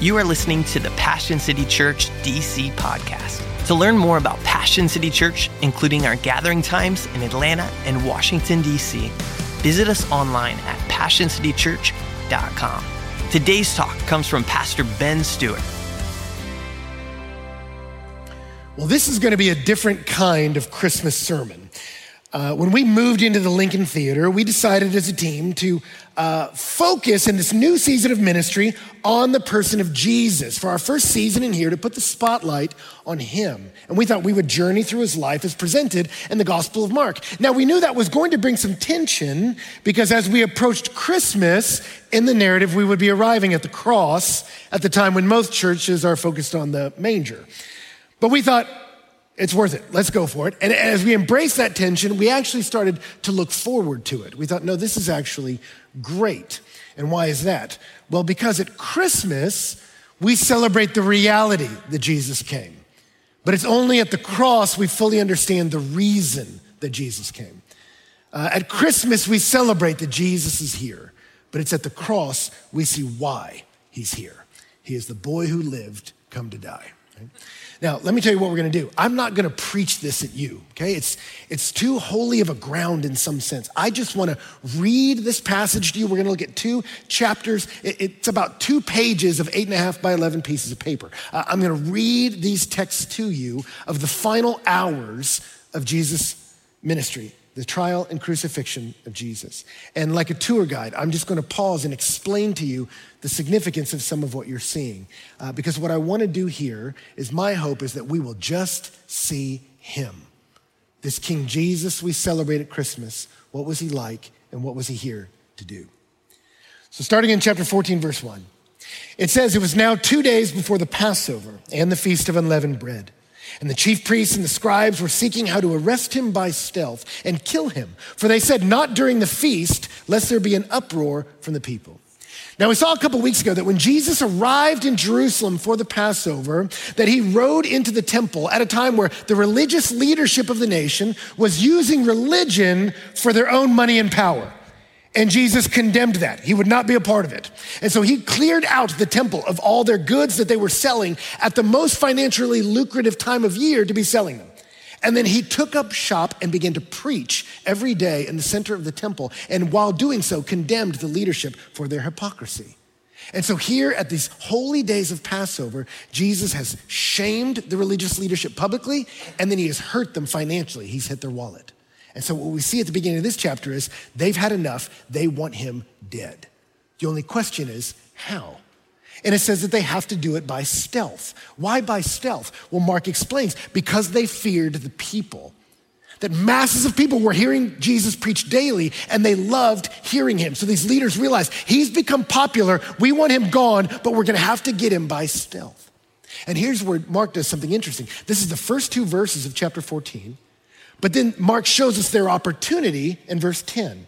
You are listening to the Passion City Church DC podcast. To learn more about Passion City Church, including our gathering times in Atlanta and Washington, D.C., visit us online at passioncitychurch.com. Today's talk comes from Pastor Ben Stuart. Well, this is going to be a different kind of Christmas sermon. Uh, when we moved into the Lincoln Theater, we decided as a team to uh, focus in this new season of ministry on the person of Jesus. For our first season in here, to put the spotlight on him. And we thought we would journey through his life as presented in the Gospel of Mark. Now, we knew that was going to bring some tension because as we approached Christmas, in the narrative, we would be arriving at the cross at the time when most churches are focused on the manger. But we thought, it's worth it. Let's go for it. And as we embraced that tension, we actually started to look forward to it. We thought, no, this is actually great. And why is that? Well, because at Christmas, we celebrate the reality that Jesus came. But it's only at the cross we fully understand the reason that Jesus came. Uh, at Christmas, we celebrate that Jesus is here. But it's at the cross we see why he's here. He is the boy who lived, come to die. Right? Now, let me tell you what we're going to do. I'm not going to preach this at you, okay? It's, it's too holy of a ground in some sense. I just want to read this passage to you. We're going to look at two chapters. It's about two pages of eight and a half by 11 pieces of paper. Uh, I'm going to read these texts to you of the final hours of Jesus' ministry the trial and crucifixion of Jesus. And like a tour guide, I'm just going to pause and explain to you the significance of some of what you're seeing. Uh, because what I want to do here is my hope is that we will just see him. This King Jesus we celebrate at Christmas, what was he like and what was he here to do? So, starting in chapter 14, verse 1, it says, It was now two days before the Passover and the Feast of Unleavened Bread. And the chief priests and the scribes were seeking how to arrest him by stealth and kill him. For they said, Not during the feast, lest there be an uproar from the people. Now, we saw a couple weeks ago that when Jesus arrived in Jerusalem for the Passover, that he rode into the temple at a time where the religious leadership of the nation was using religion for their own money and power. And Jesus condemned that. He would not be a part of it. And so he cleared out the temple of all their goods that they were selling at the most financially lucrative time of year to be selling them. And then he took up shop and began to preach every day in the center of the temple. And while doing so, condemned the leadership for their hypocrisy. And so, here at these holy days of Passover, Jesus has shamed the religious leadership publicly, and then he has hurt them financially. He's hit their wallet. And so, what we see at the beginning of this chapter is they've had enough. They want him dead. The only question is how? And it says that they have to do it by stealth. Why by stealth? Well, Mark explains because they feared the people. That masses of people were hearing Jesus preach daily and they loved hearing him. So these leaders realized he's become popular. We want him gone, but we're going to have to get him by stealth. And here's where Mark does something interesting. This is the first two verses of chapter 14. But then Mark shows us their opportunity in verse 10.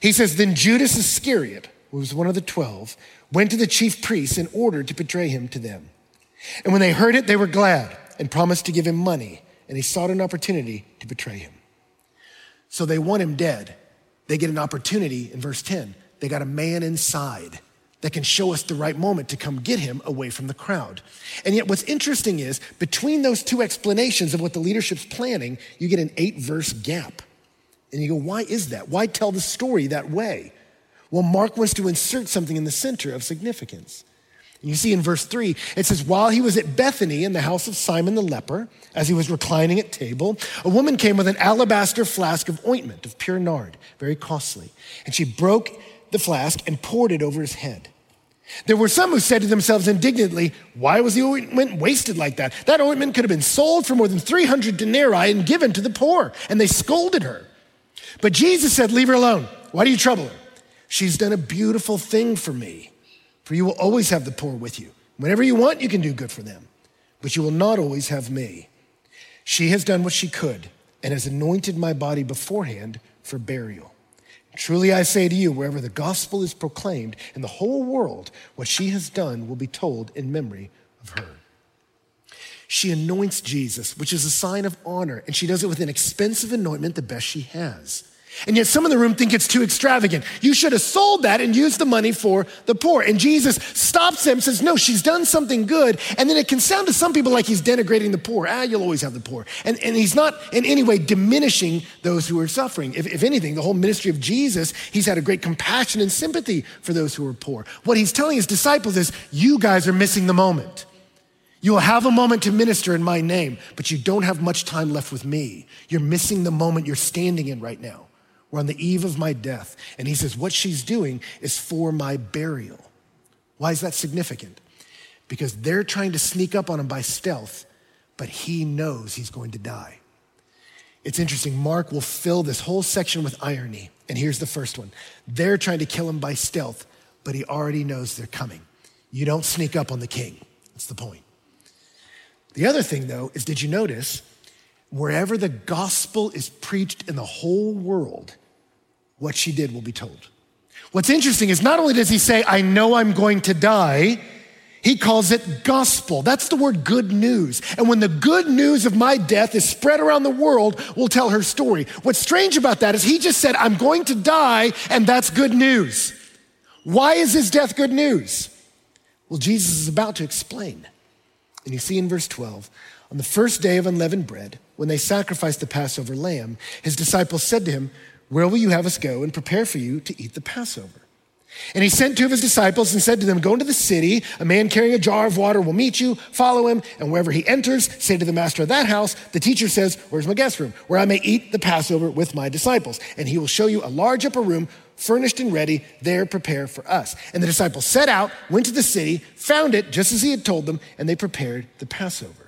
He says, Then Judas Iscariot, who was one of the twelve, went to the chief priests in order to betray him to them. And when they heard it, they were glad and promised to give him money, and he sought an opportunity to betray him. So they want him dead. They get an opportunity in verse 10. They got a man inside that can show us the right moment to come get him away from the crowd. And yet, what's interesting is between those two explanations of what the leadership's planning, you get an eight verse gap. And you go, why is that? Why tell the story that way? Well, Mark wants to insert something in the center of significance. And you see in verse three, it says, While he was at Bethany in the house of Simon the leper, as he was reclining at table, a woman came with an alabaster flask of ointment of pure nard, very costly. And she broke the flask and poured it over his head. There were some who said to themselves indignantly, Why was the ointment wasted like that? That ointment could have been sold for more than 300 denarii and given to the poor. And they scolded her. But Jesus said, Leave her alone. Why do you trouble her? She's done a beautiful thing for me. For you will always have the poor with you. Whenever you want, you can do good for them. But you will not always have me. She has done what she could and has anointed my body beforehand for burial. Truly I say to you, wherever the gospel is proclaimed in the whole world, what she has done will be told in memory of her. She anoints Jesus, which is a sign of honor, and she does it with an expensive anointment, the best she has. And yet some in the room think it's too extravagant. You should have sold that and used the money for the poor. And Jesus stops them, says, no, she's done something good. And then it can sound to some people like he's denigrating the poor. Ah, you'll always have the poor. And, and he's not in any way diminishing those who are suffering. If, if anything, the whole ministry of Jesus, he's had a great compassion and sympathy for those who are poor. What he's telling his disciples is, you guys are missing the moment. You will have a moment to minister in my name, but you don't have much time left with me. You're missing the moment you're standing in right now. We're on the eve of my death. And he says, What she's doing is for my burial. Why is that significant? Because they're trying to sneak up on him by stealth, but he knows he's going to die. It's interesting. Mark will fill this whole section with irony. And here's the first one they're trying to kill him by stealth, but he already knows they're coming. You don't sneak up on the king. That's the point. The other thing, though, is did you notice wherever the gospel is preached in the whole world, what she did will be told. What's interesting is not only does he say, I know I'm going to die, he calls it gospel. That's the word good news. And when the good news of my death is spread around the world, we'll tell her story. What's strange about that is he just said, I'm going to die, and that's good news. Why is his death good news? Well, Jesus is about to explain. And you see in verse 12, on the first day of unleavened bread, when they sacrificed the Passover lamb, his disciples said to him, where will you have us go and prepare for you to eat the Passover? And he sent two of his disciples and said to them, Go into the city. A man carrying a jar of water will meet you. Follow him. And wherever he enters, say to the master of that house, The teacher says, Where's my guest room? Where I may eat the Passover with my disciples. And he will show you a large upper room, furnished and ready. There prepare for us. And the disciples set out, went to the city, found it just as he had told them, and they prepared the Passover.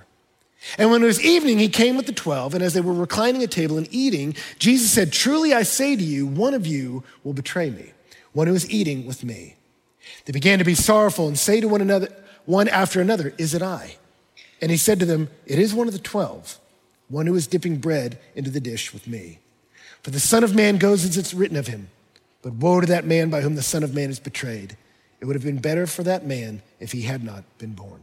And when it was evening, he came with the twelve, and as they were reclining at table and eating, Jesus said, Truly I say to you, one of you will betray me, one who is eating with me. They began to be sorrowful and say to one another, one after another, Is it I? And he said to them, It is one of the twelve, one who is dipping bread into the dish with me. For the Son of Man goes as it's written of him, but woe to that man by whom the Son of Man is betrayed. It would have been better for that man if he had not been born.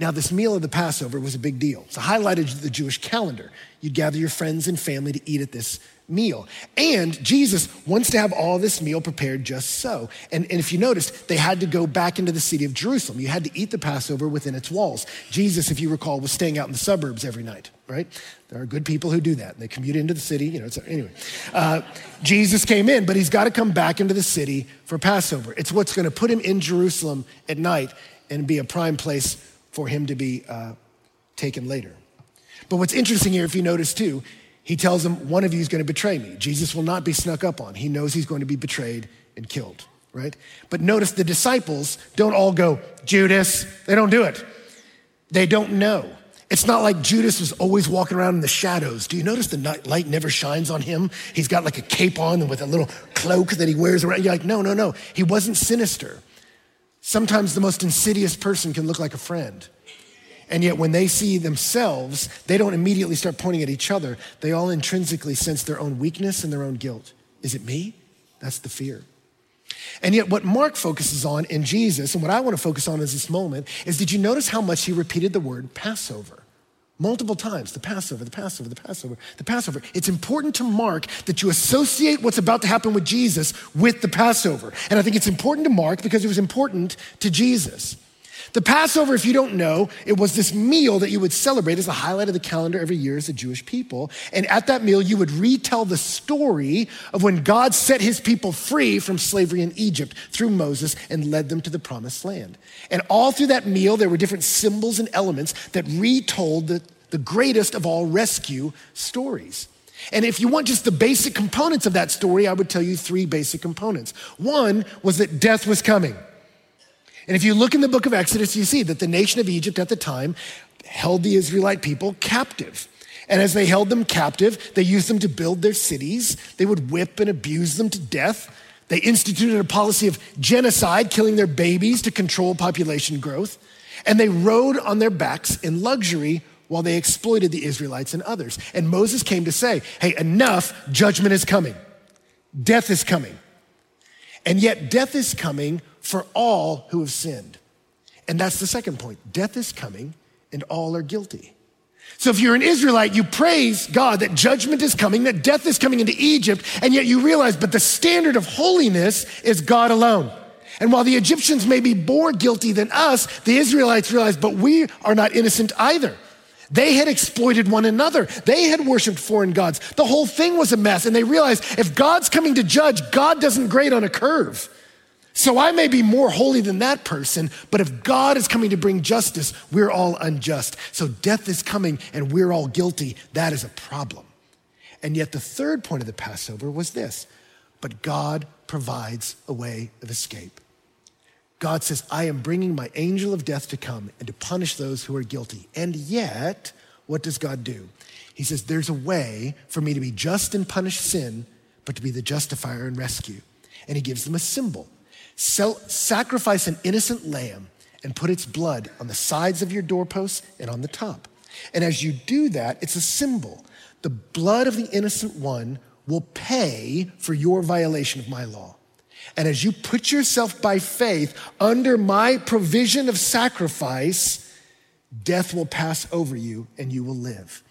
Now, this meal of the Passover was a big deal. It's a highlighted the Jewish calendar. You'd gather your friends and family to eat at this meal. And Jesus wants to have all this meal prepared just so. And, and if you noticed, they had to go back into the city of Jerusalem. You had to eat the Passover within its walls. Jesus, if you recall, was staying out in the suburbs every night, right? There are good people who do that. They commute into the city, you know, so anyway. Uh, Jesus came in, but he's got to come back into the city for Passover. It's what's going to put him in Jerusalem at night and be a prime place for him to be uh, taken later. But what's interesting here, if you notice too, he tells them, One of you is going to betray me. Jesus will not be snuck up on. He knows he's going to be betrayed and killed, right? But notice the disciples don't all go, Judas. They don't do it. They don't know. It's not like Judas was always walking around in the shadows. Do you notice the light never shines on him? He's got like a cape on and with a little cloak that he wears around. You're like, no, no, no. He wasn't sinister. Sometimes the most insidious person can look like a friend. And yet, when they see themselves, they don't immediately start pointing at each other. They all intrinsically sense their own weakness and their own guilt. Is it me? That's the fear. And yet, what Mark focuses on in Jesus, and what I want to focus on in this moment, is did you notice how much he repeated the word Passover? Multiple times the Passover, the Passover, the Passover, the Passover. It's important to mark that you associate what's about to happen with Jesus with the Passover. And I think it's important to mark because it was important to Jesus. The Passover, if you don't know, it was this meal that you would celebrate as a highlight of the calendar every year as a Jewish people. And at that meal, you would retell the story of when God set his people free from slavery in Egypt through Moses and led them to the promised land. And all through that meal, there were different symbols and elements that retold the, the greatest of all rescue stories. And if you want just the basic components of that story, I would tell you three basic components. One was that death was coming. And if you look in the book of Exodus, you see that the nation of Egypt at the time held the Israelite people captive. And as they held them captive, they used them to build their cities. They would whip and abuse them to death. They instituted a policy of genocide, killing their babies to control population growth. And they rode on their backs in luxury while they exploited the Israelites and others. And Moses came to say, hey, enough, judgment is coming, death is coming. And yet, death is coming for all who have sinned. And that's the second point death is coming, and all are guilty. So if you're an Israelite, you praise God that judgment is coming, that death is coming into Egypt, and yet you realize, but the standard of holiness is God alone. And while the Egyptians may be more guilty than us, the Israelites realize, but we are not innocent either. They had exploited one another. They had worshiped foreign gods. The whole thing was a mess. And they realized if God's coming to judge, God doesn't grade on a curve. So I may be more holy than that person, but if God is coming to bring justice, we're all unjust. So death is coming and we're all guilty. That is a problem. And yet the third point of the Passover was this but God provides a way of escape. God says, I am bringing my angel of death to come and to punish those who are guilty. And yet, what does God do? He says, There's a way for me to be just and punish sin, but to be the justifier and rescue. And he gives them a symbol. sacrifice an innocent lamb and put its blood on the sides of your doorposts and on the top. And as you do that, it's a symbol. The blood of the innocent one will pay for your violation of my law. And as you put yourself by faith under my provision of sacrifice, death will pass over you and you will live.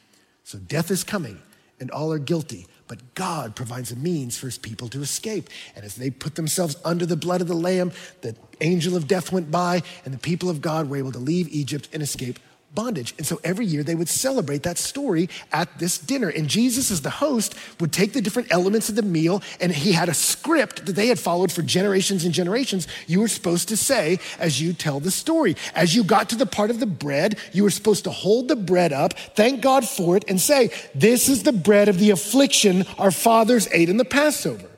So death is coming and all are guilty, but God provides a means for his people to escape. And as they put themselves under the blood of the Lamb, the angel of death went by and the people of God were able to leave Egypt and escape bondage. And so every year they would celebrate that story at this dinner. And Jesus, as the host, would take the different elements of the meal and he had a script that they had followed for generations and generations. You were supposed to say as you tell the story. As you got to the part of the bread, you were supposed to hold the bread up, thank God for it, and say, This is the bread of the affliction our fathers ate in the Passover.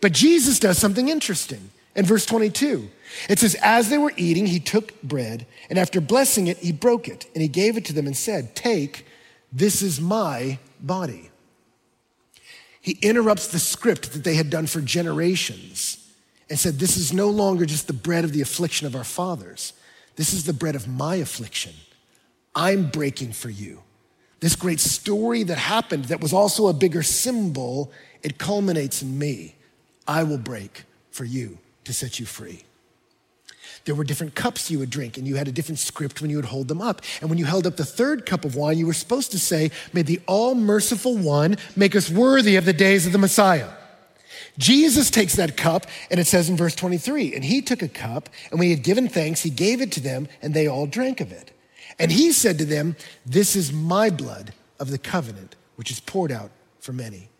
But Jesus does something interesting. In verse 22, it says, As they were eating, he took bread, and after blessing it, he broke it, and he gave it to them and said, Take, this is my body. He interrupts the script that they had done for generations and said, This is no longer just the bread of the affliction of our fathers. This is the bread of my affliction. I'm breaking for you. This great story that happened, that was also a bigger symbol, it culminates in me. I will break for you to set you free. There were different cups you would drink, and you had a different script when you would hold them up. And when you held up the third cup of wine, you were supposed to say, May the all merciful one make us worthy of the days of the Messiah. Jesus takes that cup, and it says in verse 23, and he took a cup, and when he had given thanks, he gave it to them, and they all drank of it. And he said to them, This is my blood of the covenant, which is poured out for many.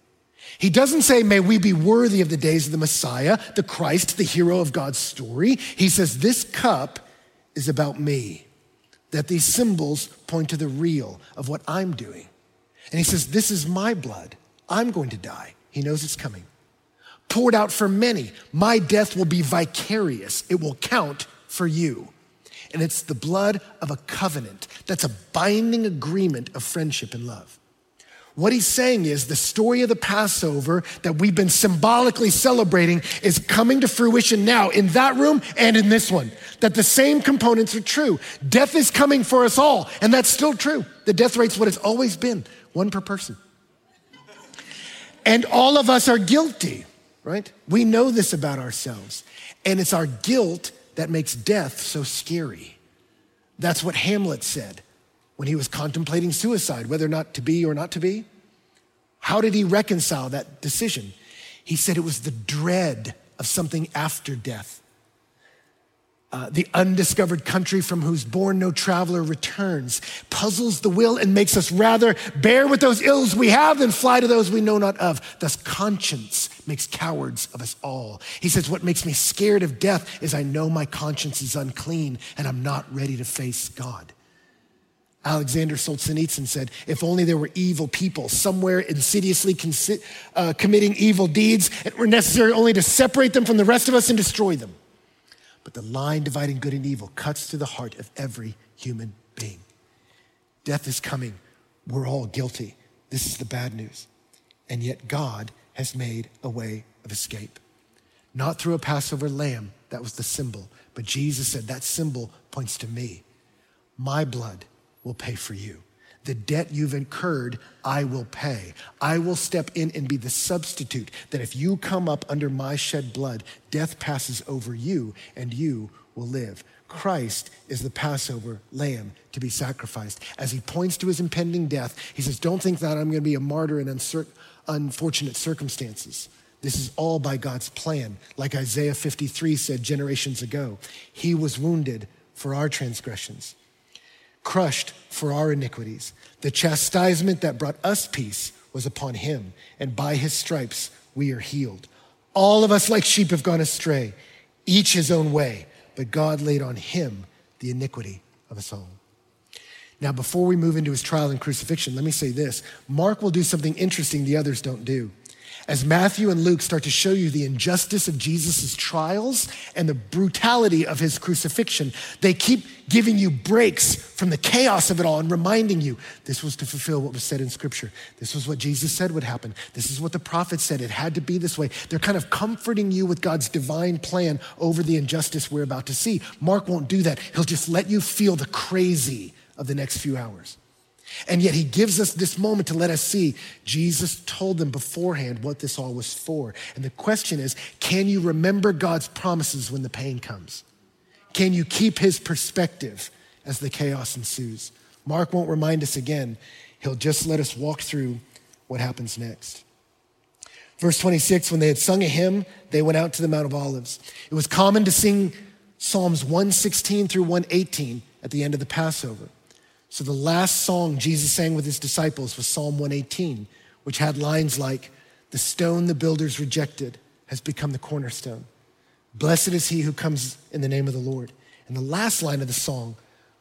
He doesn't say, may we be worthy of the days of the Messiah, the Christ, the hero of God's story. He says, this cup is about me, that these symbols point to the real of what I'm doing. And he says, this is my blood. I'm going to die. He knows it's coming. Poured out for many. My death will be vicarious. It will count for you. And it's the blood of a covenant. That's a binding agreement of friendship and love. What he's saying is the story of the Passover that we've been symbolically celebrating is coming to fruition now in that room and in this one. That the same components are true. Death is coming for us all, and that's still true. The death rate's what it's always been one per person. And all of us are guilty, right? We know this about ourselves. And it's our guilt that makes death so scary. That's what Hamlet said when he was contemplating suicide, whether or not to be or not to be? How did he reconcile that decision? He said it was the dread of something after death. Uh, the undiscovered country from whose bourne no traveler returns puzzles the will and makes us rather bear with those ills we have than fly to those we know not of. Thus, conscience makes cowards of us all. He says, What makes me scared of death is I know my conscience is unclean and I'm not ready to face God. Alexander Solzhenitsyn said, if only there were evil people somewhere insidiously uh, committing evil deeds, it were necessary only to separate them from the rest of us and destroy them. But the line dividing good and evil cuts through the heart of every human being. Death is coming. We're all guilty. This is the bad news. And yet God has made a way of escape. Not through a Passover lamb, that was the symbol, but Jesus said that symbol points to me. My blood will pay for you. The debt you've incurred, I will pay. I will step in and be the substitute that if you come up under my shed blood, death passes over you and you will live. Christ is the Passover lamb to be sacrificed. As he points to his impending death, he says, Don't think that I'm going to be a martyr in unfortunate circumstances. This is all by God's plan. Like Isaiah 53 said generations ago, He was wounded for our transgressions, crushed for our iniquities. The chastisement that brought us peace was upon Him, and by His stripes we are healed. All of us, like sheep, have gone astray, each his own way but God laid on him the iniquity of us all. Now, before we move into his trial and crucifixion, let me say this Mark will do something interesting the others don't do. As Matthew and Luke start to show you the injustice of Jesus' trials and the brutality of his crucifixion, they keep giving you breaks from the chaos of it all and reminding you this was to fulfill what was said in Scripture. This was what Jesus said would happen. This is what the prophet said. It had to be this way. They're kind of comforting you with God's divine plan over the injustice we're about to see. Mark won't do that. He'll just let you feel the crazy of the next few hours. And yet he gives us this moment to let us see Jesus told them beforehand what this all was for. And the question is can you remember God's promises when the pain comes? Can you keep his perspective as the chaos ensues? Mark won't remind us again, he'll just let us walk through what happens next. Verse 26 When they had sung a hymn, they went out to the Mount of Olives. It was common to sing Psalms 116 through 118 at the end of the Passover. So the last song Jesus sang with his disciples was Psalm 118, which had lines like, The stone the builders rejected has become the cornerstone. Blessed is he who comes in the name of the Lord. And the last line of the song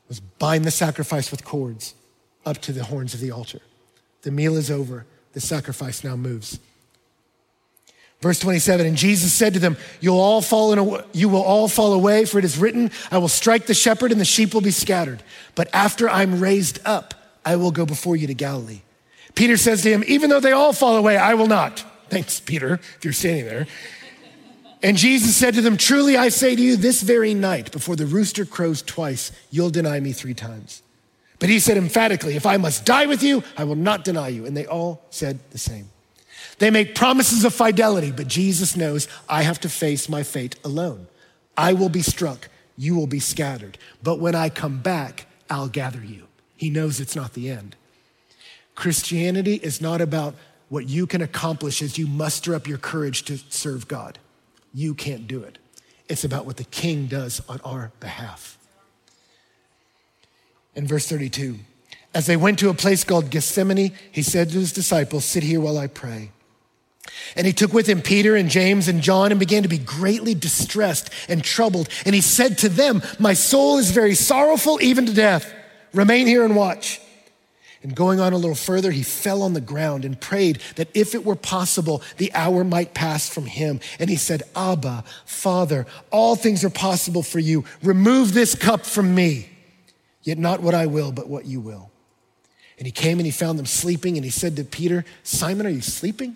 was, Bind the sacrifice with cords up to the horns of the altar. The meal is over, the sacrifice now moves. Verse 27, and Jesus said to them, You'll all fall in you will all fall away, for it is written, I will strike the shepherd and the sheep will be scattered. But after I'm raised up, I will go before you to Galilee. Peter says to him, Even though they all fall away, I will not. Thanks, Peter, if you're standing there. And Jesus said to them, Truly I say to you, this very night, before the rooster crows twice, you'll deny me three times. But he said emphatically, If I must die with you, I will not deny you. And they all said the same. They make promises of fidelity, but Jesus knows I have to face my fate alone. I will be struck, you will be scattered. But when I come back, I'll gather you. He knows it's not the end. Christianity is not about what you can accomplish as you muster up your courage to serve God. You can't do it. It's about what the king does on our behalf. In verse 32, as they went to a place called Gethsemane, he said to his disciples, Sit here while I pray. And he took with him Peter and James and John and began to be greatly distressed and troubled. And he said to them, My soul is very sorrowful, even to death. Remain here and watch. And going on a little further, he fell on the ground and prayed that if it were possible, the hour might pass from him. And he said, Abba, Father, all things are possible for you. Remove this cup from me. Yet not what I will, but what you will. And he came and he found them sleeping. And he said to Peter, Simon, are you sleeping?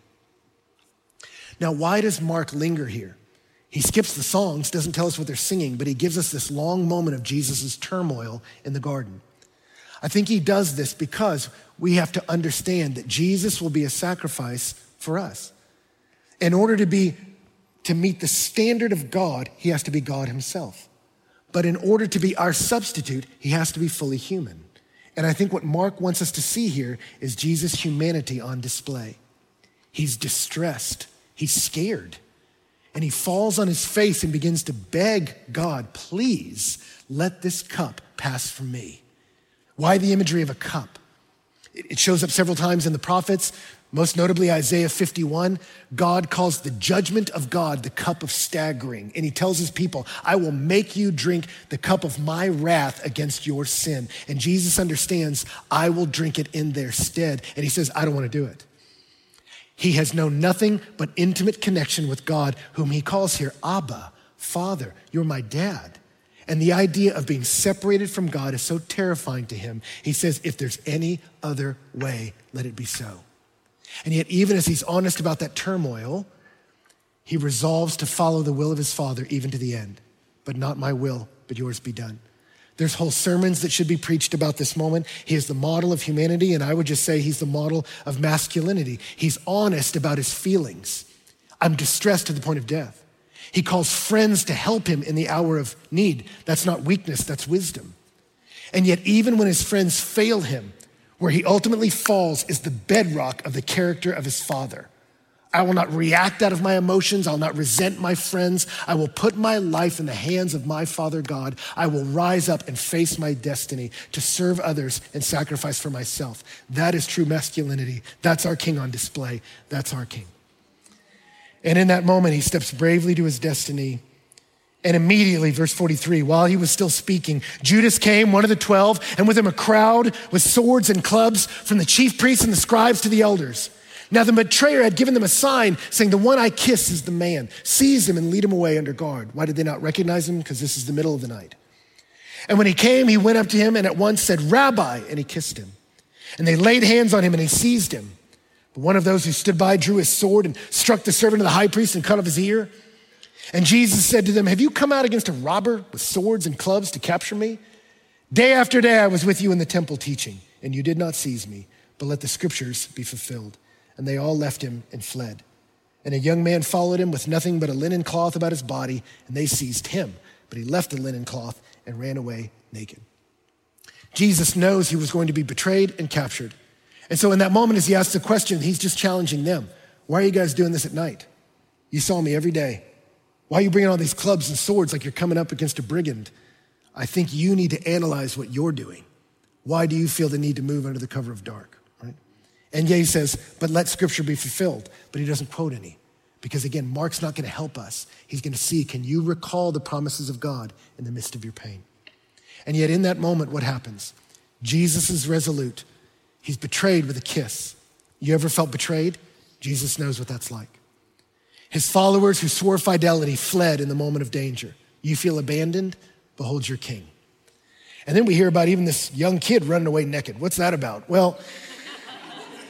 Now, why does Mark linger here? He skips the songs, doesn't tell us what they're singing, but he gives us this long moment of Jesus' turmoil in the garden. I think he does this because we have to understand that Jesus will be a sacrifice for us. In order to be to meet the standard of God, he has to be God himself. But in order to be our substitute, he has to be fully human. And I think what Mark wants us to see here is Jesus' humanity on display. He's distressed. He's scared. And he falls on his face and begins to beg God, please let this cup pass from me. Why the imagery of a cup? It shows up several times in the prophets. Most notably, Isaiah 51, God calls the judgment of God the cup of staggering. And he tells his people, I will make you drink the cup of my wrath against your sin. And Jesus understands, I will drink it in their stead. And he says, I don't want to do it. He has known nothing but intimate connection with God, whom he calls here Abba, Father. You're my dad. And the idea of being separated from God is so terrifying to him. He says, if there's any other way, let it be so. And yet, even as he's honest about that turmoil, he resolves to follow the will of his Father even to the end. But not my will, but yours be done. There's whole sermons that should be preached about this moment. He is the model of humanity, and I would just say he's the model of masculinity. He's honest about his feelings. I'm distressed to the point of death. He calls friends to help him in the hour of need. That's not weakness, that's wisdom. And yet, even when his friends fail him, where he ultimately falls is the bedrock of the character of his father. I will not react out of my emotions. I'll not resent my friends. I will put my life in the hands of my Father God. I will rise up and face my destiny to serve others and sacrifice for myself. That is true masculinity. That's our king on display. That's our king. And in that moment, he steps bravely to his destiny and immediately, verse 43, while he was still speaking, Judas came, one of the twelve, and with him a crowd with swords and clubs from the chief priests and the scribes to the elders. Now the betrayer had given them a sign saying, The one I kiss is the man. Seize him and lead him away under guard. Why did they not recognize him? Because this is the middle of the night. And when he came, he went up to him and at once said, Rabbi, and he kissed him. And they laid hands on him and he seized him. But one of those who stood by drew his sword and struck the servant of the high priest and cut off his ear. And Jesus said to them, Have you come out against a robber with swords and clubs to capture me? Day after day I was with you in the temple teaching, and you did not seize me, but let the scriptures be fulfilled. And they all left him and fled. And a young man followed him with nothing but a linen cloth about his body, and they seized him. But he left the linen cloth and ran away naked. Jesus knows he was going to be betrayed and captured. And so, in that moment, as he asks the question, he's just challenging them Why are you guys doing this at night? You saw me every day. Why are you bringing all these clubs and swords like you're coming up against a brigand? I think you need to analyze what you're doing. Why do you feel the need to move under the cover of dark? And yet he says, but let scripture be fulfilled. But he doesn't quote any. Because again, Mark's not going to help us. He's going to see, can you recall the promises of God in the midst of your pain? And yet, in that moment, what happens? Jesus is resolute. He's betrayed with a kiss. You ever felt betrayed? Jesus knows what that's like. His followers who swore fidelity fled in the moment of danger. You feel abandoned? Behold your king. And then we hear about even this young kid running away naked. What's that about? Well,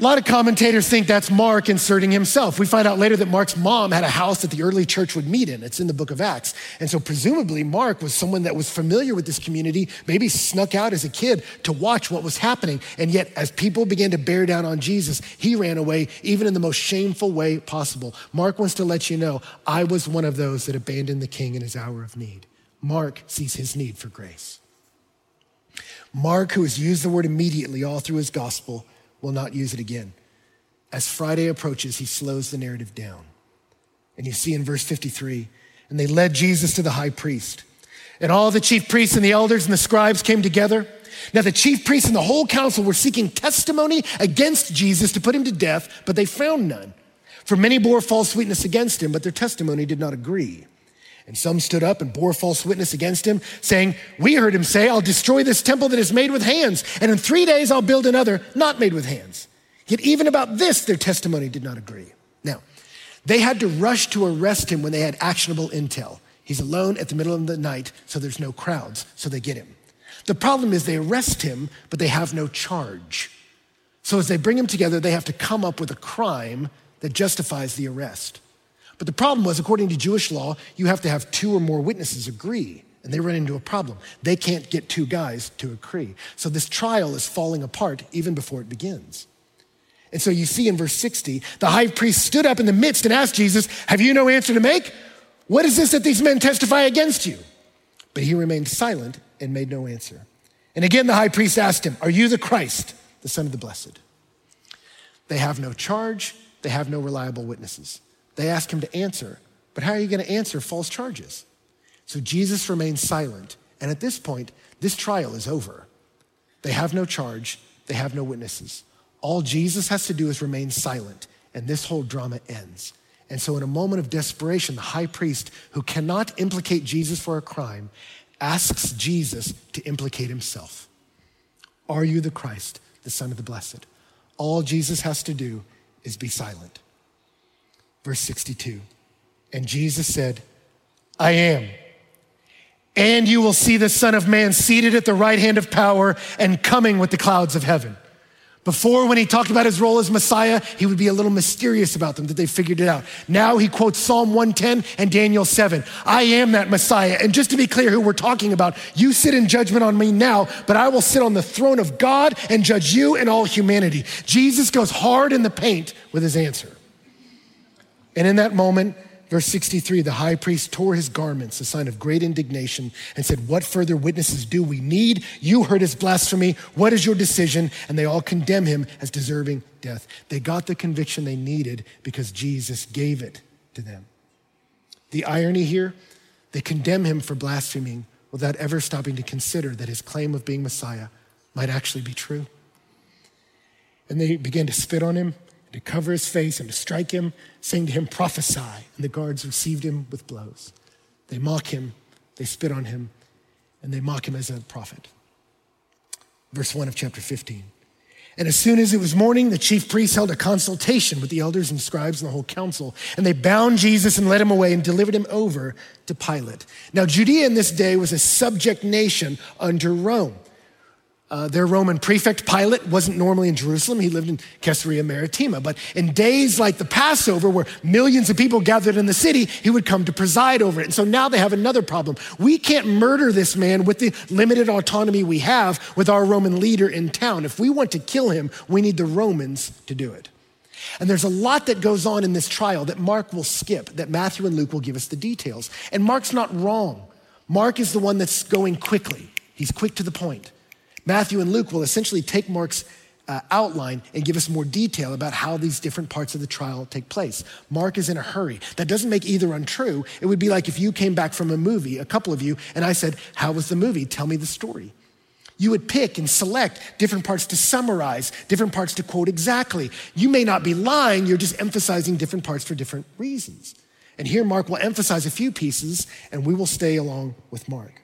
a lot of commentators think that's Mark inserting himself. We find out later that Mark's mom had a house that the early church would meet in. It's in the book of Acts. And so presumably Mark was someone that was familiar with this community, maybe snuck out as a kid to watch what was happening. And yet as people began to bear down on Jesus, he ran away even in the most shameful way possible. Mark wants to let you know, I was one of those that abandoned the king in his hour of need. Mark sees his need for grace. Mark, who has used the word immediately all through his gospel, will not use it again. As Friday approaches, he slows the narrative down. And you see in verse 53 and they led Jesus to the high priest. And all the chief priests and the elders and the scribes came together. Now, the chief priests and the whole council were seeking testimony against Jesus to put him to death, but they found none. For many bore false witness against him, but their testimony did not agree. And some stood up and bore false witness against him, saying, We heard him say, I'll destroy this temple that is made with hands, and in three days I'll build another not made with hands. Yet even about this, their testimony did not agree. Now, they had to rush to arrest him when they had actionable intel. He's alone at the middle of the night, so there's no crowds, so they get him. The problem is they arrest him, but they have no charge. So as they bring him together, they have to come up with a crime that justifies the arrest. But the problem was, according to Jewish law, you have to have two or more witnesses agree. And they run into a problem. They can't get two guys to agree. So this trial is falling apart even before it begins. And so you see in verse 60, the high priest stood up in the midst and asked Jesus, Have you no answer to make? What is this that these men testify against you? But he remained silent and made no answer. And again, the high priest asked him, Are you the Christ, the Son of the Blessed? They have no charge, they have no reliable witnesses. They ask him to answer, but how are you going to answer false charges? So Jesus remains silent. And at this point, this trial is over. They have no charge, they have no witnesses. All Jesus has to do is remain silent, and this whole drama ends. And so, in a moment of desperation, the high priest, who cannot implicate Jesus for a crime, asks Jesus to implicate himself. Are you the Christ, the Son of the Blessed? All Jesus has to do is be silent. Verse 62 And Jesus said, I am. And you will see the Son of Man seated at the right hand of power and coming with the clouds of heaven. Before, when he talked about his role as Messiah, he would be a little mysterious about them that they figured it out. Now he quotes Psalm 110 and Daniel 7. I am that Messiah. And just to be clear who we're talking about, you sit in judgment on me now, but I will sit on the throne of God and judge you and all humanity. Jesus goes hard in the paint with his answer. And in that moment, Verse 63 the high priest tore his garments, a sign of great indignation, and said, What further witnesses do we need? You heard his blasphemy. What is your decision? And they all condemn him as deserving death. They got the conviction they needed because Jesus gave it to them. The irony here, they condemn him for blaspheming without ever stopping to consider that his claim of being Messiah might actually be true. And they began to spit on him to cover his face and to strike him, saying to him, Prophesy. And the guards received him with blows. They mock him, they spit on him, and they mock him as a prophet. Verse 1 of chapter 15. And as soon as it was morning, the chief priests held a consultation with the elders and scribes and the whole council, and they bound Jesus and led him away and delivered him over to Pilate. Now, Judea in this day was a subject nation under Rome. Uh, their Roman prefect Pilate wasn't normally in Jerusalem. He lived in Caesarea Maritima. But in days like the Passover, where millions of people gathered in the city, he would come to preside over it. And so now they have another problem. We can't murder this man with the limited autonomy we have with our Roman leader in town. If we want to kill him, we need the Romans to do it. And there's a lot that goes on in this trial that Mark will skip, that Matthew and Luke will give us the details. And Mark's not wrong. Mark is the one that's going quickly, he's quick to the point. Matthew and Luke will essentially take Mark's uh, outline and give us more detail about how these different parts of the trial take place. Mark is in a hurry. That doesn't make either untrue. It would be like if you came back from a movie, a couple of you, and I said, How was the movie? Tell me the story. You would pick and select different parts to summarize, different parts to quote exactly. You may not be lying, you're just emphasizing different parts for different reasons. And here, Mark will emphasize a few pieces, and we will stay along with Mark.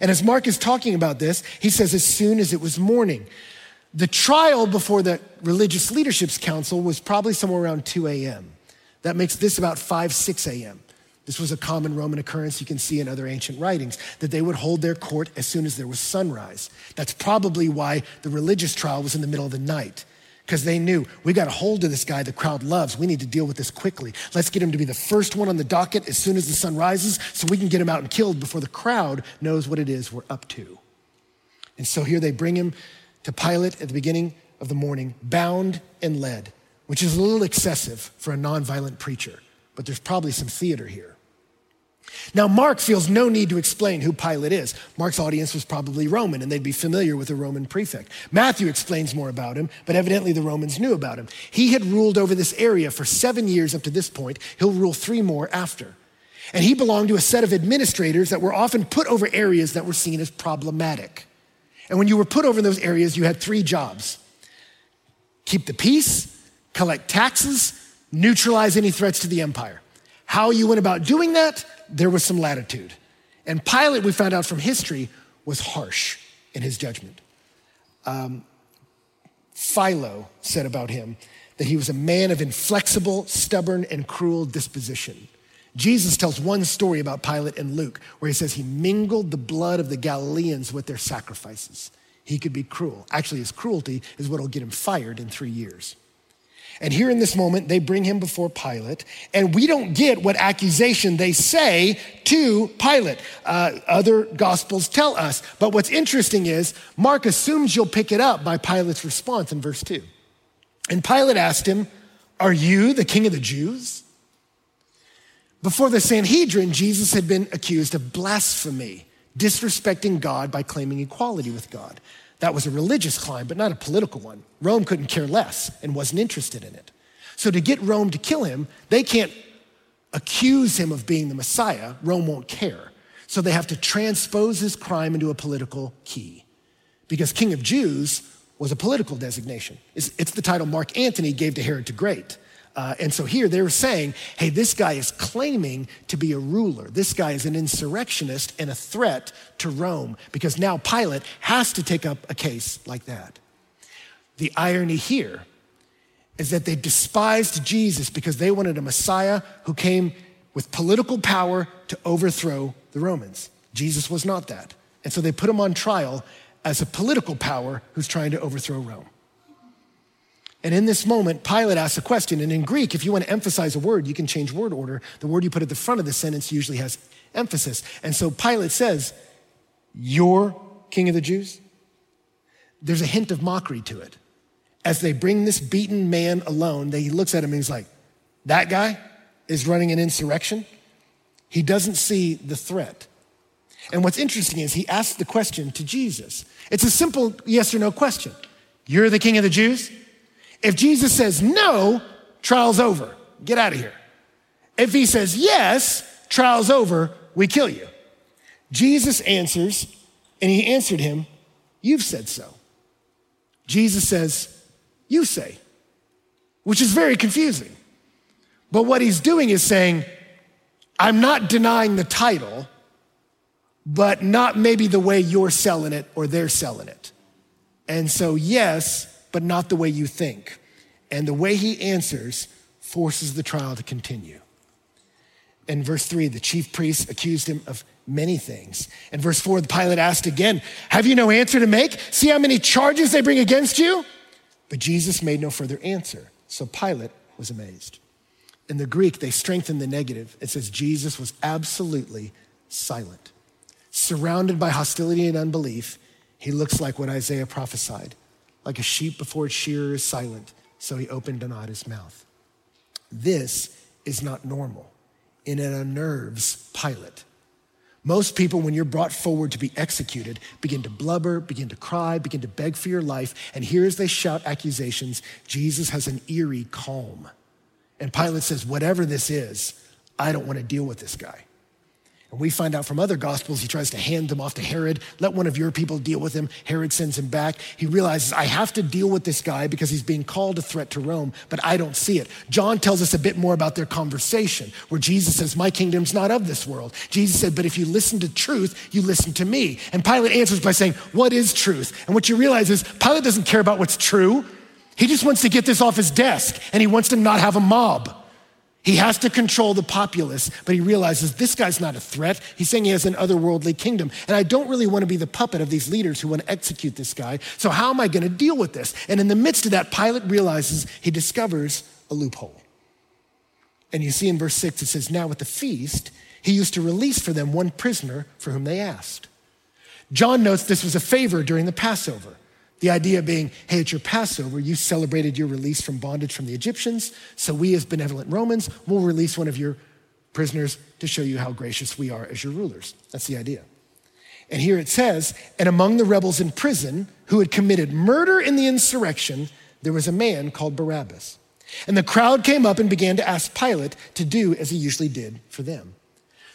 And as Mark is talking about this, he says, as soon as it was morning. The trial before the religious leadership's council was probably somewhere around 2 a.m. That makes this about 5, 6 a.m. This was a common Roman occurrence you can see in other ancient writings, that they would hold their court as soon as there was sunrise. That's probably why the religious trial was in the middle of the night because they knew we got a hold of this guy the crowd loves. We need to deal with this quickly. Let's get him to be the first one on the docket as soon as the sun rises so we can get him out and killed before the crowd knows what it is we're up to. And so here they bring him to Pilate at the beginning of the morning, bound and led, which is a little excessive for a nonviolent preacher, but there's probably some theater here. Now, Mark feels no need to explain who Pilate is. Mark's audience was probably Roman, and they'd be familiar with a Roman prefect. Matthew explains more about him, but evidently the Romans knew about him. He had ruled over this area for seven years up to this point. He'll rule three more after. And he belonged to a set of administrators that were often put over areas that were seen as problematic. And when you were put over those areas, you had three jobs keep the peace, collect taxes, neutralize any threats to the empire. How you went about doing that, there was some latitude. And Pilate, we found out from history, was harsh in his judgment. Um, Philo said about him that he was a man of inflexible, stubborn, and cruel disposition. Jesus tells one story about Pilate in Luke where he says he mingled the blood of the Galileans with their sacrifices. He could be cruel. Actually, his cruelty is what will get him fired in three years. And here in this moment, they bring him before Pilate, and we don't get what accusation they say to Pilate. Uh, other gospels tell us. But what's interesting is Mark assumes you'll pick it up by Pilate's response in verse 2. And Pilate asked him, Are you the king of the Jews? Before the Sanhedrin, Jesus had been accused of blasphemy, disrespecting God by claiming equality with God. That was a religious crime, but not a political one. Rome couldn't care less and wasn't interested in it. So, to get Rome to kill him, they can't accuse him of being the Messiah. Rome won't care. So, they have to transpose his crime into a political key. Because King of Jews was a political designation. It's, it's the title Mark Antony gave to Herod the Great. Uh, and so here they were saying, hey, this guy is claiming to be a ruler. This guy is an insurrectionist and a threat to Rome because now Pilate has to take up a case like that. The irony here is that they despised Jesus because they wanted a Messiah who came with political power to overthrow the Romans. Jesus was not that. And so they put him on trial as a political power who's trying to overthrow Rome. And in this moment, Pilate asks a question. And in Greek, if you want to emphasize a word, you can change word order. The word you put at the front of the sentence usually has emphasis. And so Pilate says, You're king of the Jews? There's a hint of mockery to it. As they bring this beaten man alone, he looks at him and he's like, That guy is running an insurrection? He doesn't see the threat. And what's interesting is he asks the question to Jesus. It's a simple yes or no question. You're the king of the Jews? If Jesus says no, trial's over. Get out of here. If he says yes, trial's over, we kill you. Jesus answers, and he answered him, You've said so. Jesus says, You say, which is very confusing. But what he's doing is saying, I'm not denying the title, but not maybe the way you're selling it or they're selling it. And so, yes, but not the way you think. And the way he answers forces the trial to continue. In verse three, the chief priests accused him of many things. In verse four, the Pilate asked again, Have you no answer to make? See how many charges they bring against you? But Jesus made no further answer. So Pilate was amazed. In the Greek, they strengthen the negative. It says Jesus was absolutely silent. Surrounded by hostility and unbelief, he looks like what Isaiah prophesied like a sheep before its shearer is silent, so he opened not his mouth. This is not normal, and it unnerves Pilate. Most people, when you're brought forward to be executed, begin to blubber, begin to cry, begin to beg for your life. And here, as they shout accusations, Jesus has an eerie calm. And Pilate says, Whatever this is, I don't want to deal with this guy. And we find out from other gospels, he tries to hand them off to Herod. Let one of your people deal with him. Herod sends him back. He realizes, I have to deal with this guy because he's being called a threat to Rome, but I don't see it. John tells us a bit more about their conversation, where Jesus says, My kingdom's not of this world. Jesus said, But if you listen to truth, you listen to me. And Pilate answers by saying, What is truth? And what you realize is, Pilate doesn't care about what's true. He just wants to get this off his desk, and he wants to not have a mob. He has to control the populace, but he realizes this guy's not a threat. He's saying he has an otherworldly kingdom. And I don't really want to be the puppet of these leaders who want to execute this guy. So, how am I going to deal with this? And in the midst of that, Pilate realizes he discovers a loophole. And you see in verse six, it says, Now at the feast, he used to release for them one prisoner for whom they asked. John notes this was a favor during the Passover. The idea being, hey, at your Passover, you celebrated your release from bondage from the Egyptians, so we, as benevolent Romans, will release one of your prisoners to show you how gracious we are as your rulers. That's the idea. And here it says, and among the rebels in prison who had committed murder in the insurrection, there was a man called Barabbas. And the crowd came up and began to ask Pilate to do as he usually did for them.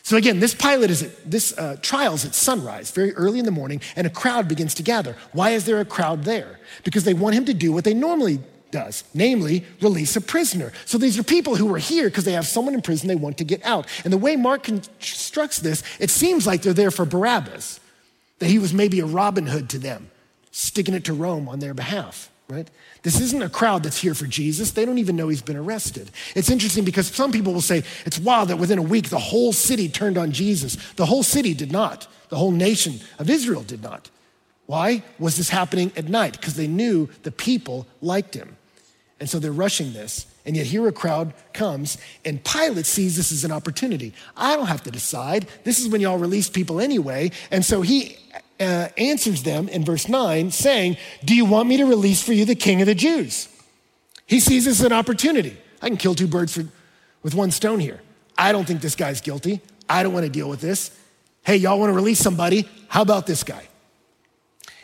So again, this Pilate is at, this uh, trial's at sunrise, very early in the morning, and a crowd begins to gather. Why is there a crowd there? Because they want him to do what they normally does, namely release a prisoner. So these are people who are here because they have someone in prison they want to get out. And the way Mark constructs this, it seems like they're there for Barabbas, that he was maybe a Robin Hood to them, sticking it to Rome on their behalf right? This isn't a crowd that's here for Jesus. They don't even know he's been arrested. It's interesting because some people will say it's wild that within a week the whole city turned on Jesus. The whole city did not. The whole nation of Israel did not. Why was this happening at night? Because they knew the people liked him. And so they're rushing this. And yet here a crowd comes, and Pilate sees this as an opportunity. I don't have to decide. This is when y'all release people anyway. And so he uh, answers them in verse 9, saying, Do you want me to release for you the king of the Jews? He sees this as an opportunity. I can kill two birds for, with one stone here. I don't think this guy's guilty. I don't want to deal with this. Hey, y'all want to release somebody? How about this guy?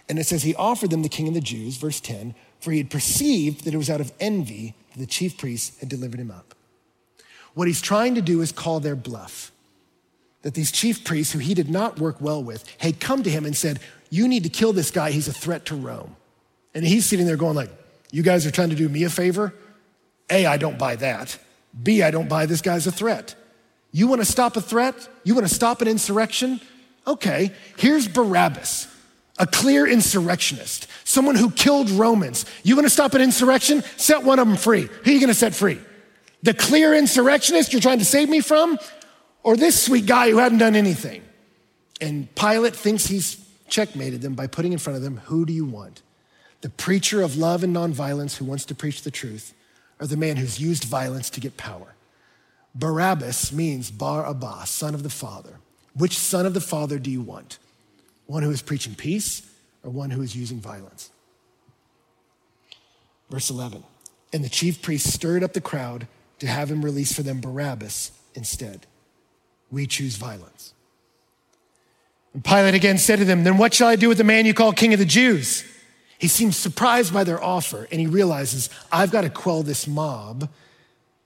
And it says, He offered them the king of the Jews, verse 10, for he had perceived that it was out of envy that the chief priests had delivered him up. What he's trying to do is call their bluff that these chief priests, who he did not work well with, had come to him and said, You need to kill this guy. He's a threat to Rome. And he's sitting there going like, you guys are trying to do me a favor? A, I don't buy that. B, I don't buy this guy's a threat. You want to stop a threat? You want to stop an insurrection? Okay, here's Barabbas, a clear insurrectionist, someone who killed Romans. You want to stop an insurrection? Set one of them free. Who are you going to set free? The clear insurrectionist you're trying to save me from? Or this sweet guy who hadn't done anything? And Pilate thinks he's checkmated them by putting in front of them, who do you want? The preacher of love and nonviolence who wants to preach the truth, or the man who's used violence to get power? Barabbas means Bar Abba, son of the Father. Which son of the Father do you want? One who is preaching peace or one who is using violence? Verse 11 And the chief priests stirred up the crowd to have him release for them Barabbas instead. We choose violence. And Pilate again said to them, Then what shall I do with the man you call king of the Jews? He seems surprised by their offer and he realizes, I've got to quell this mob.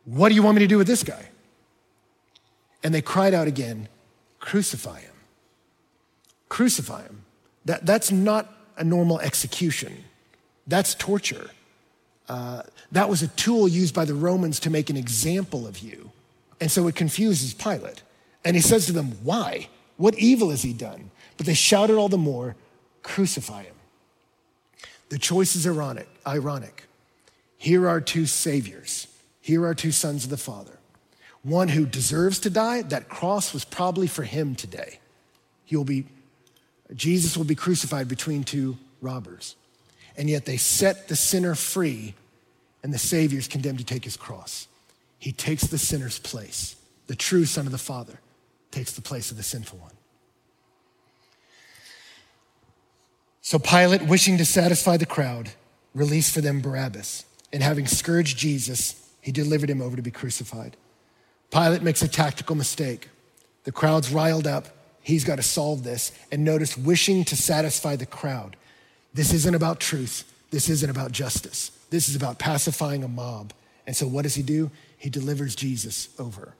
What do you want me to do with this guy? And they cried out again, Crucify him. Crucify him. That, that's not a normal execution, that's torture. Uh, that was a tool used by the Romans to make an example of you. And so it confuses Pilate. And he says to them, Why? What evil has he done? But they shouted all the more, Crucify him. The choice is ironic. ironic. Here are two saviors. Here are two sons of the Father. One who deserves to die, that cross was probably for him today. He will be, Jesus will be crucified between two robbers. And yet they set the sinner free, and the Savior is condemned to take his cross. He takes the sinner's place. The true Son of the Father takes the place of the sinful one. So Pilate, wishing to satisfy the crowd, released for them Barabbas. And having scourged Jesus, he delivered him over to be crucified. Pilate makes a tactical mistake. The crowd's riled up. He's got to solve this. And notice, wishing to satisfy the crowd. This isn't about truth. This isn't about justice. This is about pacifying a mob. And so, what does he do? He delivers Jesus over.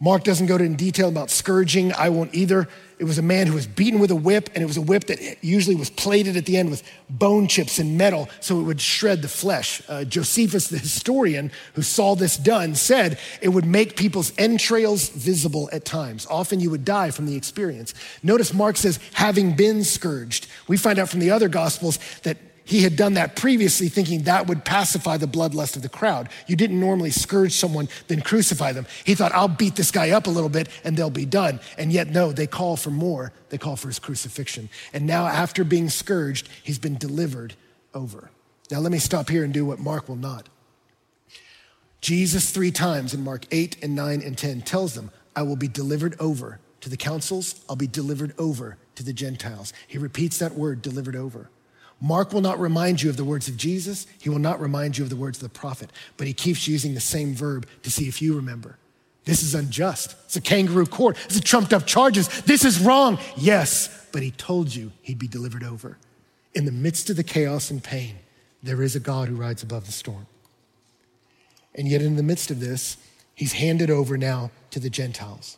Mark doesn't go into detail about scourging. I won't either. It was a man who was beaten with a whip, and it was a whip that usually was plated at the end with bone chips and metal so it would shred the flesh. Uh, Josephus, the historian who saw this done, said it would make people's entrails visible at times. Often you would die from the experience. Notice Mark says, having been scourged. We find out from the other gospels that he had done that previously, thinking that would pacify the bloodlust of the crowd. You didn't normally scourge someone, then crucify them. He thought, I'll beat this guy up a little bit and they'll be done. And yet, no, they call for more. They call for his crucifixion. And now, after being scourged, he's been delivered over. Now, let me stop here and do what Mark will not. Jesus, three times in Mark 8 and 9 and 10, tells them, I will be delivered over to the councils, I'll be delivered over to the Gentiles. He repeats that word, delivered over. Mark will not remind you of the words of Jesus. He will not remind you of the words of the prophet, but he keeps using the same verb to see if you remember. This is unjust. It's a kangaroo court. It's a trumped up charges. This is wrong. Yes, but he told you he'd be delivered over. In the midst of the chaos and pain, there is a God who rides above the storm. And yet, in the midst of this, he's handed over now to the Gentiles.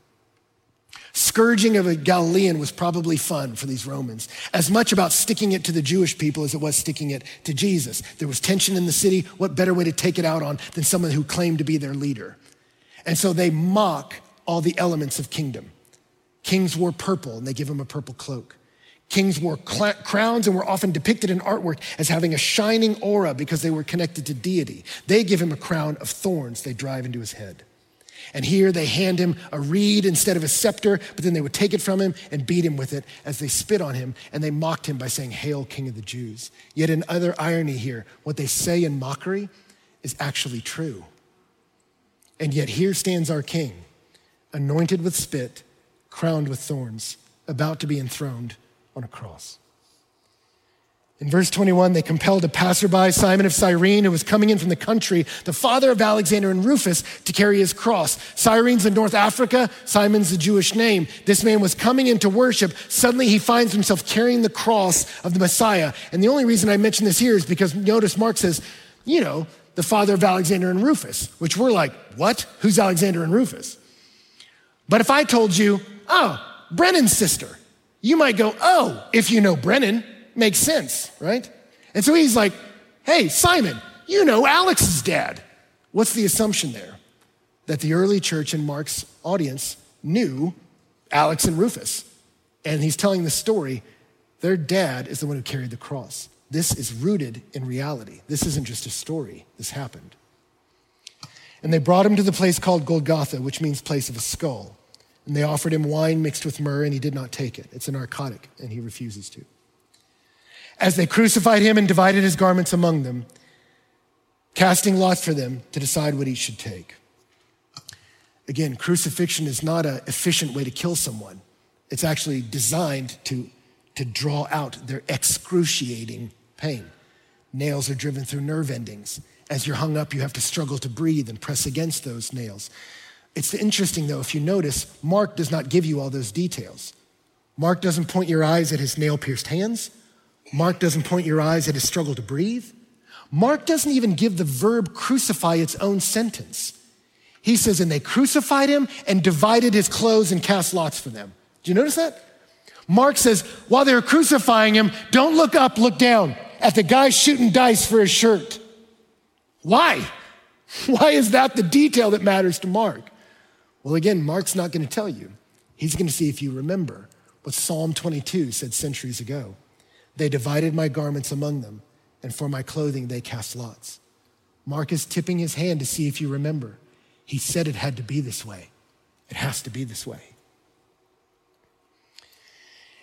Scourging of a Galilean was probably fun for these Romans, as much about sticking it to the Jewish people as it was sticking it to Jesus. There was tension in the city. What better way to take it out on than someone who claimed to be their leader? And so they mock all the elements of kingdom. Kings wore purple, and they give him a purple cloak. Kings wore cl- crowns and were often depicted in artwork as having a shining aura because they were connected to deity. They give him a crown of thorns they drive into his head. And here they hand him a reed instead of a scepter, but then they would take it from him and beat him with it as they spit on him and they mocked him by saying, Hail, King of the Jews. Yet, in another irony here, what they say in mockery is actually true. And yet, here stands our king, anointed with spit, crowned with thorns, about to be enthroned on a cross. In verse 21, they compelled a passerby, Simon of Cyrene, who was coming in from the country, the father of Alexander and Rufus, to carry his cross. Cyrene's in North Africa, Simon's a Jewish name. This man was coming in to worship. Suddenly he finds himself carrying the cross of the Messiah. And the only reason I mention this here is because notice Mark says, you know, the father of Alexander and Rufus, which we're like, what? Who's Alexander and Rufus? But if I told you, oh, Brennan's sister, you might go, oh, if you know Brennan. Makes sense, right? And so he's like, hey, Simon, you know Alex's dad. What's the assumption there? That the early church in Mark's audience knew Alex and Rufus. And he's telling the story. Their dad is the one who carried the cross. This is rooted in reality. This isn't just a story, this happened. And they brought him to the place called Golgotha, which means place of a skull. And they offered him wine mixed with myrrh, and he did not take it. It's a narcotic, and he refuses to as they crucified him and divided his garments among them, casting lots for them to decide what each should take. Again, crucifixion is not an efficient way to kill someone. It's actually designed to, to draw out their excruciating pain. Nails are driven through nerve endings. As you're hung up, you have to struggle to breathe and press against those nails. It's interesting, though, if you notice, Mark does not give you all those details. Mark doesn't point your eyes at his nail pierced hands. Mark doesn't point your eyes at his struggle to breathe. Mark doesn't even give the verb crucify its own sentence. He says, and they crucified him and divided his clothes and cast lots for them. Do you notice that? Mark says, while they were crucifying him, don't look up, look down at the guy shooting dice for his shirt. Why? Why is that the detail that matters to Mark? Well, again, Mark's not going to tell you. He's going to see if you remember what Psalm 22 said centuries ago. They divided my garments among them, and for my clothing they cast lots. Mark is tipping his hand to see if you remember. He said it had to be this way. It has to be this way.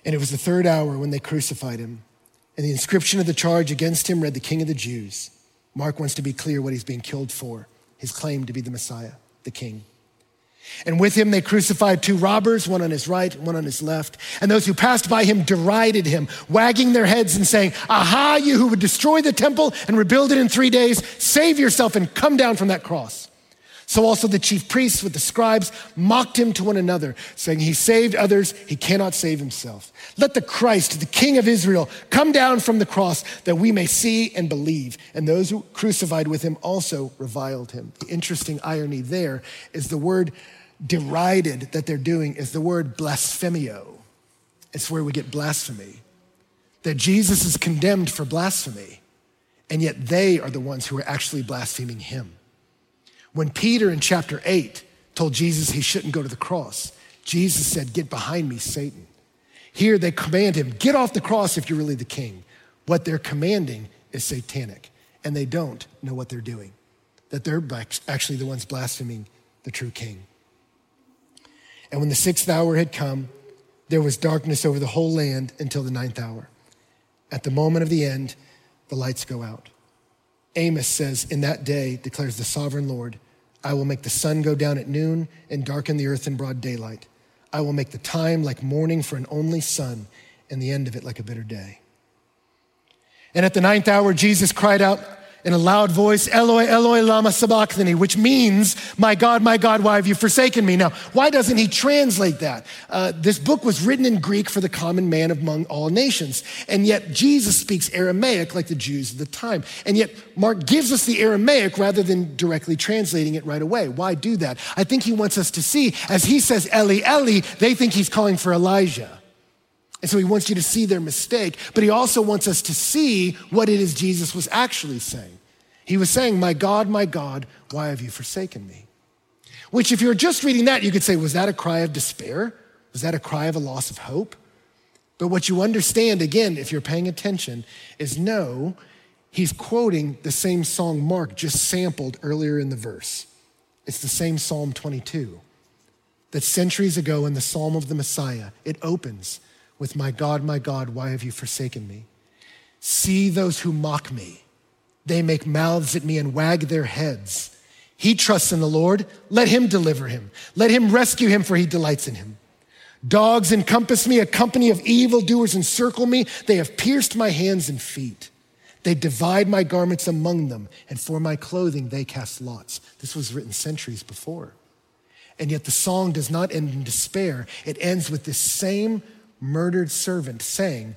And it was the third hour when they crucified him. And the inscription of the charge against him read, The King of the Jews. Mark wants to be clear what he's being killed for his claim to be the Messiah, the King. And with him they crucified two robbers, one on his right, one on his left. And those who passed by him derided him, wagging their heads and saying, Aha, you who would destroy the temple and rebuild it in three days, save yourself and come down from that cross. So also the chief priests with the scribes mocked him to one another, saying, He saved others, he cannot save himself. Let the Christ, the King of Israel, come down from the cross that we may see and believe. And those who crucified with him also reviled him. The interesting irony there is the word derided that they're doing is the word blasphemio. It's where we get blasphemy. That Jesus is condemned for blasphemy, and yet they are the ones who are actually blaspheming him. When Peter in chapter 8 told Jesus he shouldn't go to the cross, Jesus said, Get behind me, Satan. Here they command him, Get off the cross if you're really the king. What they're commanding is satanic, and they don't know what they're doing, that they're actually the ones blaspheming the true king. And when the sixth hour had come, there was darkness over the whole land until the ninth hour. At the moment of the end, the lights go out. Amos says, In that day, declares the sovereign Lord, I will make the sun go down at noon and darken the earth in broad daylight. I will make the time like morning for an only son, and the end of it like a bitter day. And at the ninth hour, Jesus cried out, in a loud voice, Eloi, Eloi, lama sabachthani, which means, my God, my God, why have you forsaken me? Now, why doesn't he translate that? Uh, this book was written in Greek for the common man among all nations. And yet Jesus speaks Aramaic like the Jews of the time. And yet Mark gives us the Aramaic rather than directly translating it right away. Why do that? I think he wants us to see, as he says, Eli, Eli, they think he's calling for Elijah. And so he wants you to see their mistake, but he also wants us to see what it is Jesus was actually saying. He was saying, My God, my God, why have you forsaken me? Which, if you're just reading that, you could say, Was that a cry of despair? Was that a cry of a loss of hope? But what you understand, again, if you're paying attention, is no, he's quoting the same song Mark just sampled earlier in the verse. It's the same Psalm 22 that centuries ago in the Psalm of the Messiah, it opens with, My God, my God, why have you forsaken me? See those who mock me. They make mouths at me and wag their heads. He trusts in the Lord. Let him deliver him. Let him rescue him, for he delights in him. Dogs encompass me, a company of evildoers encircle me. They have pierced my hands and feet. They divide my garments among them, and for my clothing they cast lots. This was written centuries before. And yet the song does not end in despair. It ends with this same murdered servant saying,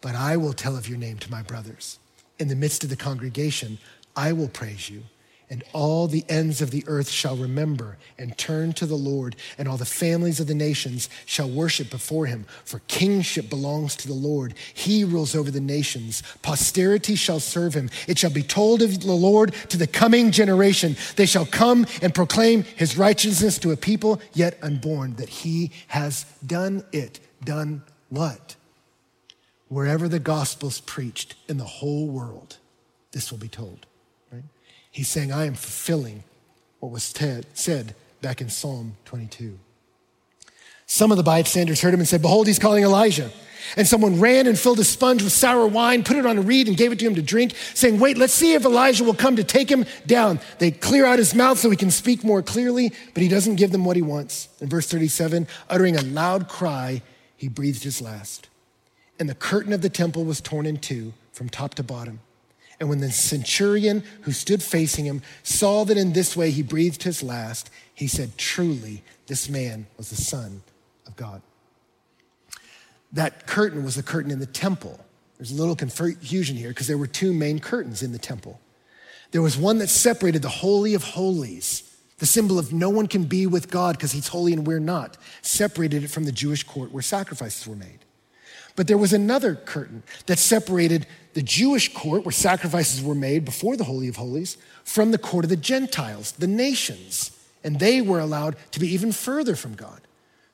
But I will tell of your name to my brothers. In the midst of the congregation, I will praise you and all the ends of the earth shall remember and turn to the Lord, and all the families of the nations shall worship before him. For kingship belongs to the Lord. He rules over the nations. Posterity shall serve him. It shall be told of the Lord to the coming generation. They shall come and proclaim his righteousness to a people yet unborn, that he has done it. Done what? Wherever the gospel's preached in the whole world, this will be told. He's saying, I am fulfilling what was said back in Psalm 22. Some of the bystanders heard him and said, Behold, he's calling Elijah. And someone ran and filled a sponge with sour wine, put it on a reed, and gave it to him to drink, saying, Wait, let's see if Elijah will come to take him down. They clear out his mouth so he can speak more clearly, but he doesn't give them what he wants. In verse 37, uttering a loud cry, he breathed his last. And the curtain of the temple was torn in two from top to bottom. And when the centurion who stood facing him saw that in this way he breathed his last, he said, Truly, this man was the Son of God. That curtain was the curtain in the temple. There's a little confusion here because there were two main curtains in the temple. There was one that separated the Holy of Holies, the symbol of no one can be with God because he's holy and we're not, separated it from the Jewish court where sacrifices were made. But there was another curtain that separated the Jewish court, where sacrifices were made before the Holy of Holies, from the court of the Gentiles, the nations. And they were allowed to be even further from God.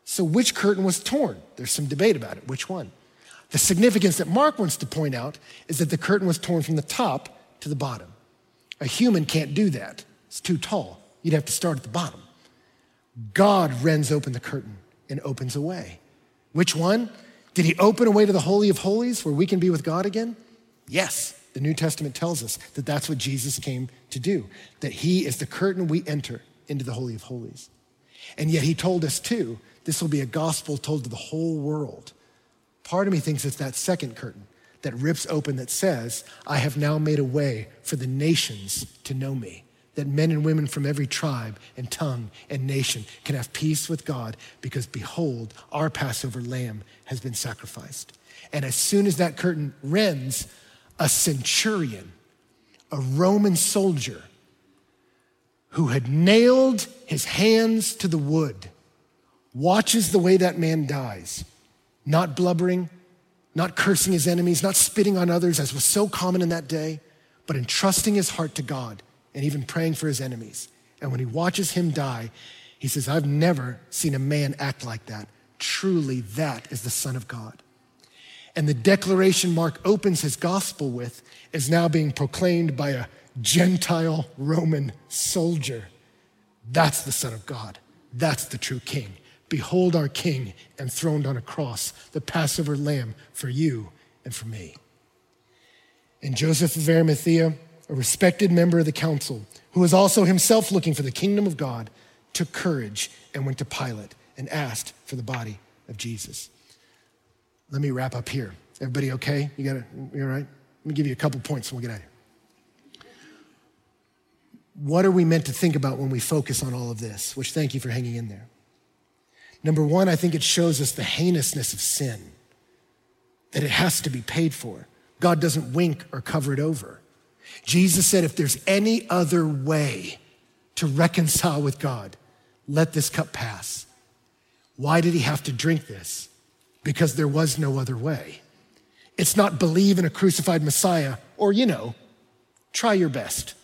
So, which curtain was torn? There's some debate about it. Which one? The significance that Mark wants to point out is that the curtain was torn from the top to the bottom. A human can't do that, it's too tall. You'd have to start at the bottom. God rends open the curtain and opens a way. Which one? Did he open a way to the Holy of Holies where we can be with God again? Yes. The New Testament tells us that that's what Jesus came to do, that he is the curtain we enter into the Holy of Holies. And yet he told us too, this will be a gospel told to the whole world. Part of me thinks it's that second curtain that rips open that says, I have now made a way for the nations to know me that men and women from every tribe and tongue and nation can have peace with God because behold, our Passover lamb has been sacrificed. And as soon as that curtain rends, a centurion, a Roman soldier who had nailed his hands to the wood, watches the way that man dies, not blubbering, not cursing his enemies, not spitting on others, as was so common in that day, but entrusting his heart to God and even praying for his enemies. And when he watches him die, he says, I've never seen a man act like that. Truly, that is the Son of God. And the declaration Mark opens his gospel with is now being proclaimed by a Gentile Roman soldier. That's the Son of God. That's the true King. Behold our King enthroned on a cross, the Passover lamb for you and for me. And Joseph of Arimathea, a respected member of the council, who was also himself looking for the kingdom of God, took courage and went to Pilate and asked for the body of Jesus. Let me wrap up here. Everybody okay? You got it? You all right? Let me give you a couple points and we'll get out of here. What are we meant to think about when we focus on all of this? Which thank you for hanging in there. Number one, I think it shows us the heinousness of sin, that it has to be paid for. God doesn't wink or cover it over. Jesus said, if there's any other way to reconcile with God, let this cup pass. Why did he have to drink this? Because there was no other way. It's not believe in a crucified Messiah or, you know, try your best.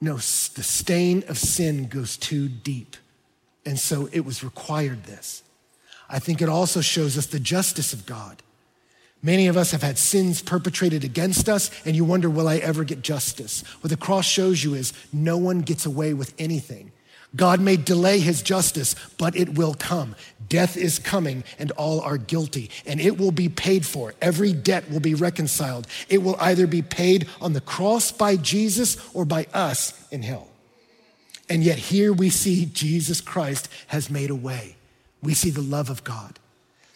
No, the stain of sin goes too deep. And so it was required this. I think it also shows us the justice of God. Many of us have had sins perpetrated against us, and you wonder, will I ever get justice? What the cross shows you is no one gets away with anything. God may delay his justice, but it will come. Death is coming, and all are guilty, and it will be paid for. Every debt will be reconciled. It will either be paid on the cross by Jesus or by us in hell. And yet, here we see Jesus Christ has made a way. we see the love of God.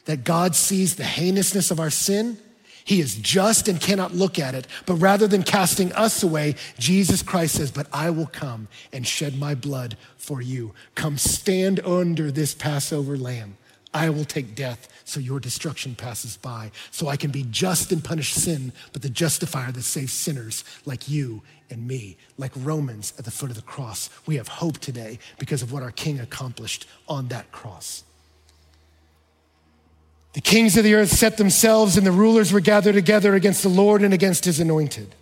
That God sees the heinousness of our sin. He is just and cannot look at it. But rather than casting us away, Jesus Christ says, But I will come and shed my blood for you. Come stand under this Passover lamb. I will take death so your destruction passes by, so I can be just and punish sin, but the justifier that saves sinners like you and me, like Romans at the foot of the cross. We have hope today because of what our King accomplished on that cross. The kings of the earth set themselves, and the rulers were gathered together against the Lord and against his anointed.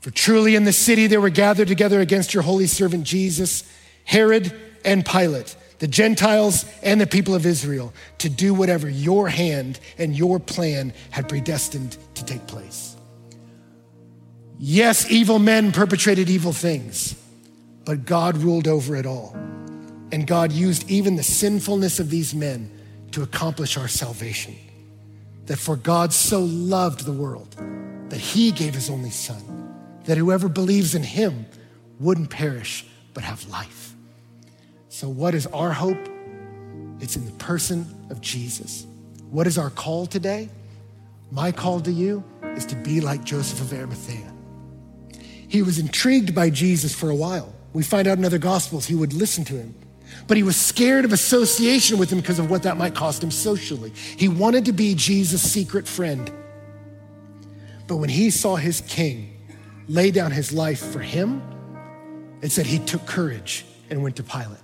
For truly in the city they were gathered together against your holy servant Jesus, Herod, and Pilate the Gentiles and the people of Israel to do whatever your hand and your plan had predestined to take place. Yes, evil men perpetrated evil things, but God ruled over it all. And God used even the sinfulness of these men to accomplish our salvation. That for God so loved the world that he gave his only son, that whoever believes in him wouldn't perish but have life. So, what is our hope? It's in the person of Jesus. What is our call today? My call to you is to be like Joseph of Arimathea. He was intrigued by Jesus for a while. We find out in other gospels he would listen to him. But he was scared of association with him because of what that might cost him socially. He wanted to be Jesus' secret friend. But when he saw his king lay down his life for him, it said he took courage and went to Pilate.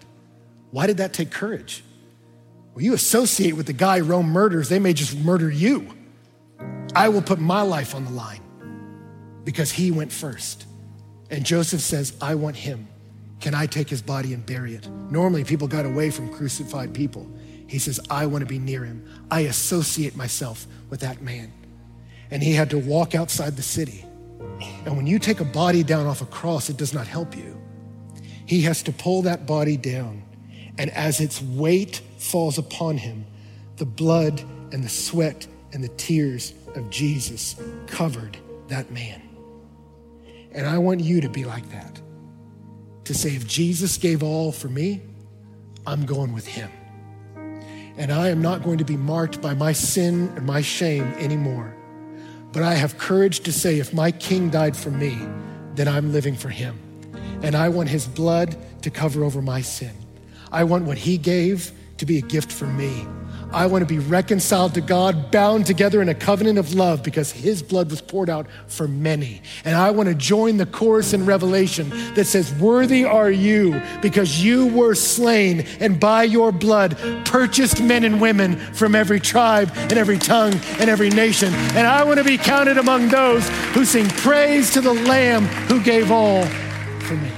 Why did that take courage? Well, you associate with the guy Rome murders, they may just murder you. I will put my life on the line because he went first. And Joseph says, I want him. Can I take his body and bury it? Normally, people got away from crucified people. He says, I want to be near him. I associate myself with that man. And he had to walk outside the city. And when you take a body down off a cross, it does not help you. He has to pull that body down and as its weight falls upon him, the blood and the sweat and the tears of Jesus covered that man. And I want you to be like that. To say, if Jesus gave all for me, I'm going with him. And I am not going to be marked by my sin and my shame anymore. But I have courage to say, if my king died for me, then I'm living for him. And I want his blood to cover over my sin. I want what He gave to be a gift for me. I want to be reconciled to God, bound together in a covenant of love because His blood was poured out for many. And I want to join the chorus in Revelation that says, Worthy are you because you were slain and by your blood purchased men and women from every tribe and every tongue and every nation. And I want to be counted among those who sing praise to the Lamb who gave all for me.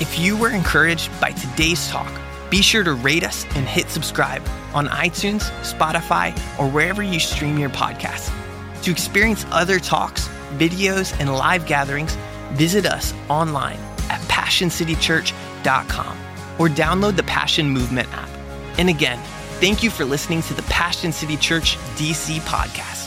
If you were encouraged by today's talk, be sure to rate us and hit subscribe on iTunes, Spotify, or wherever you stream your podcasts. To experience other talks, videos, and live gatherings, visit us online at PassionCityChurch.com or download the Passion Movement app. And again, thank you for listening to the Passion City Church DC podcast.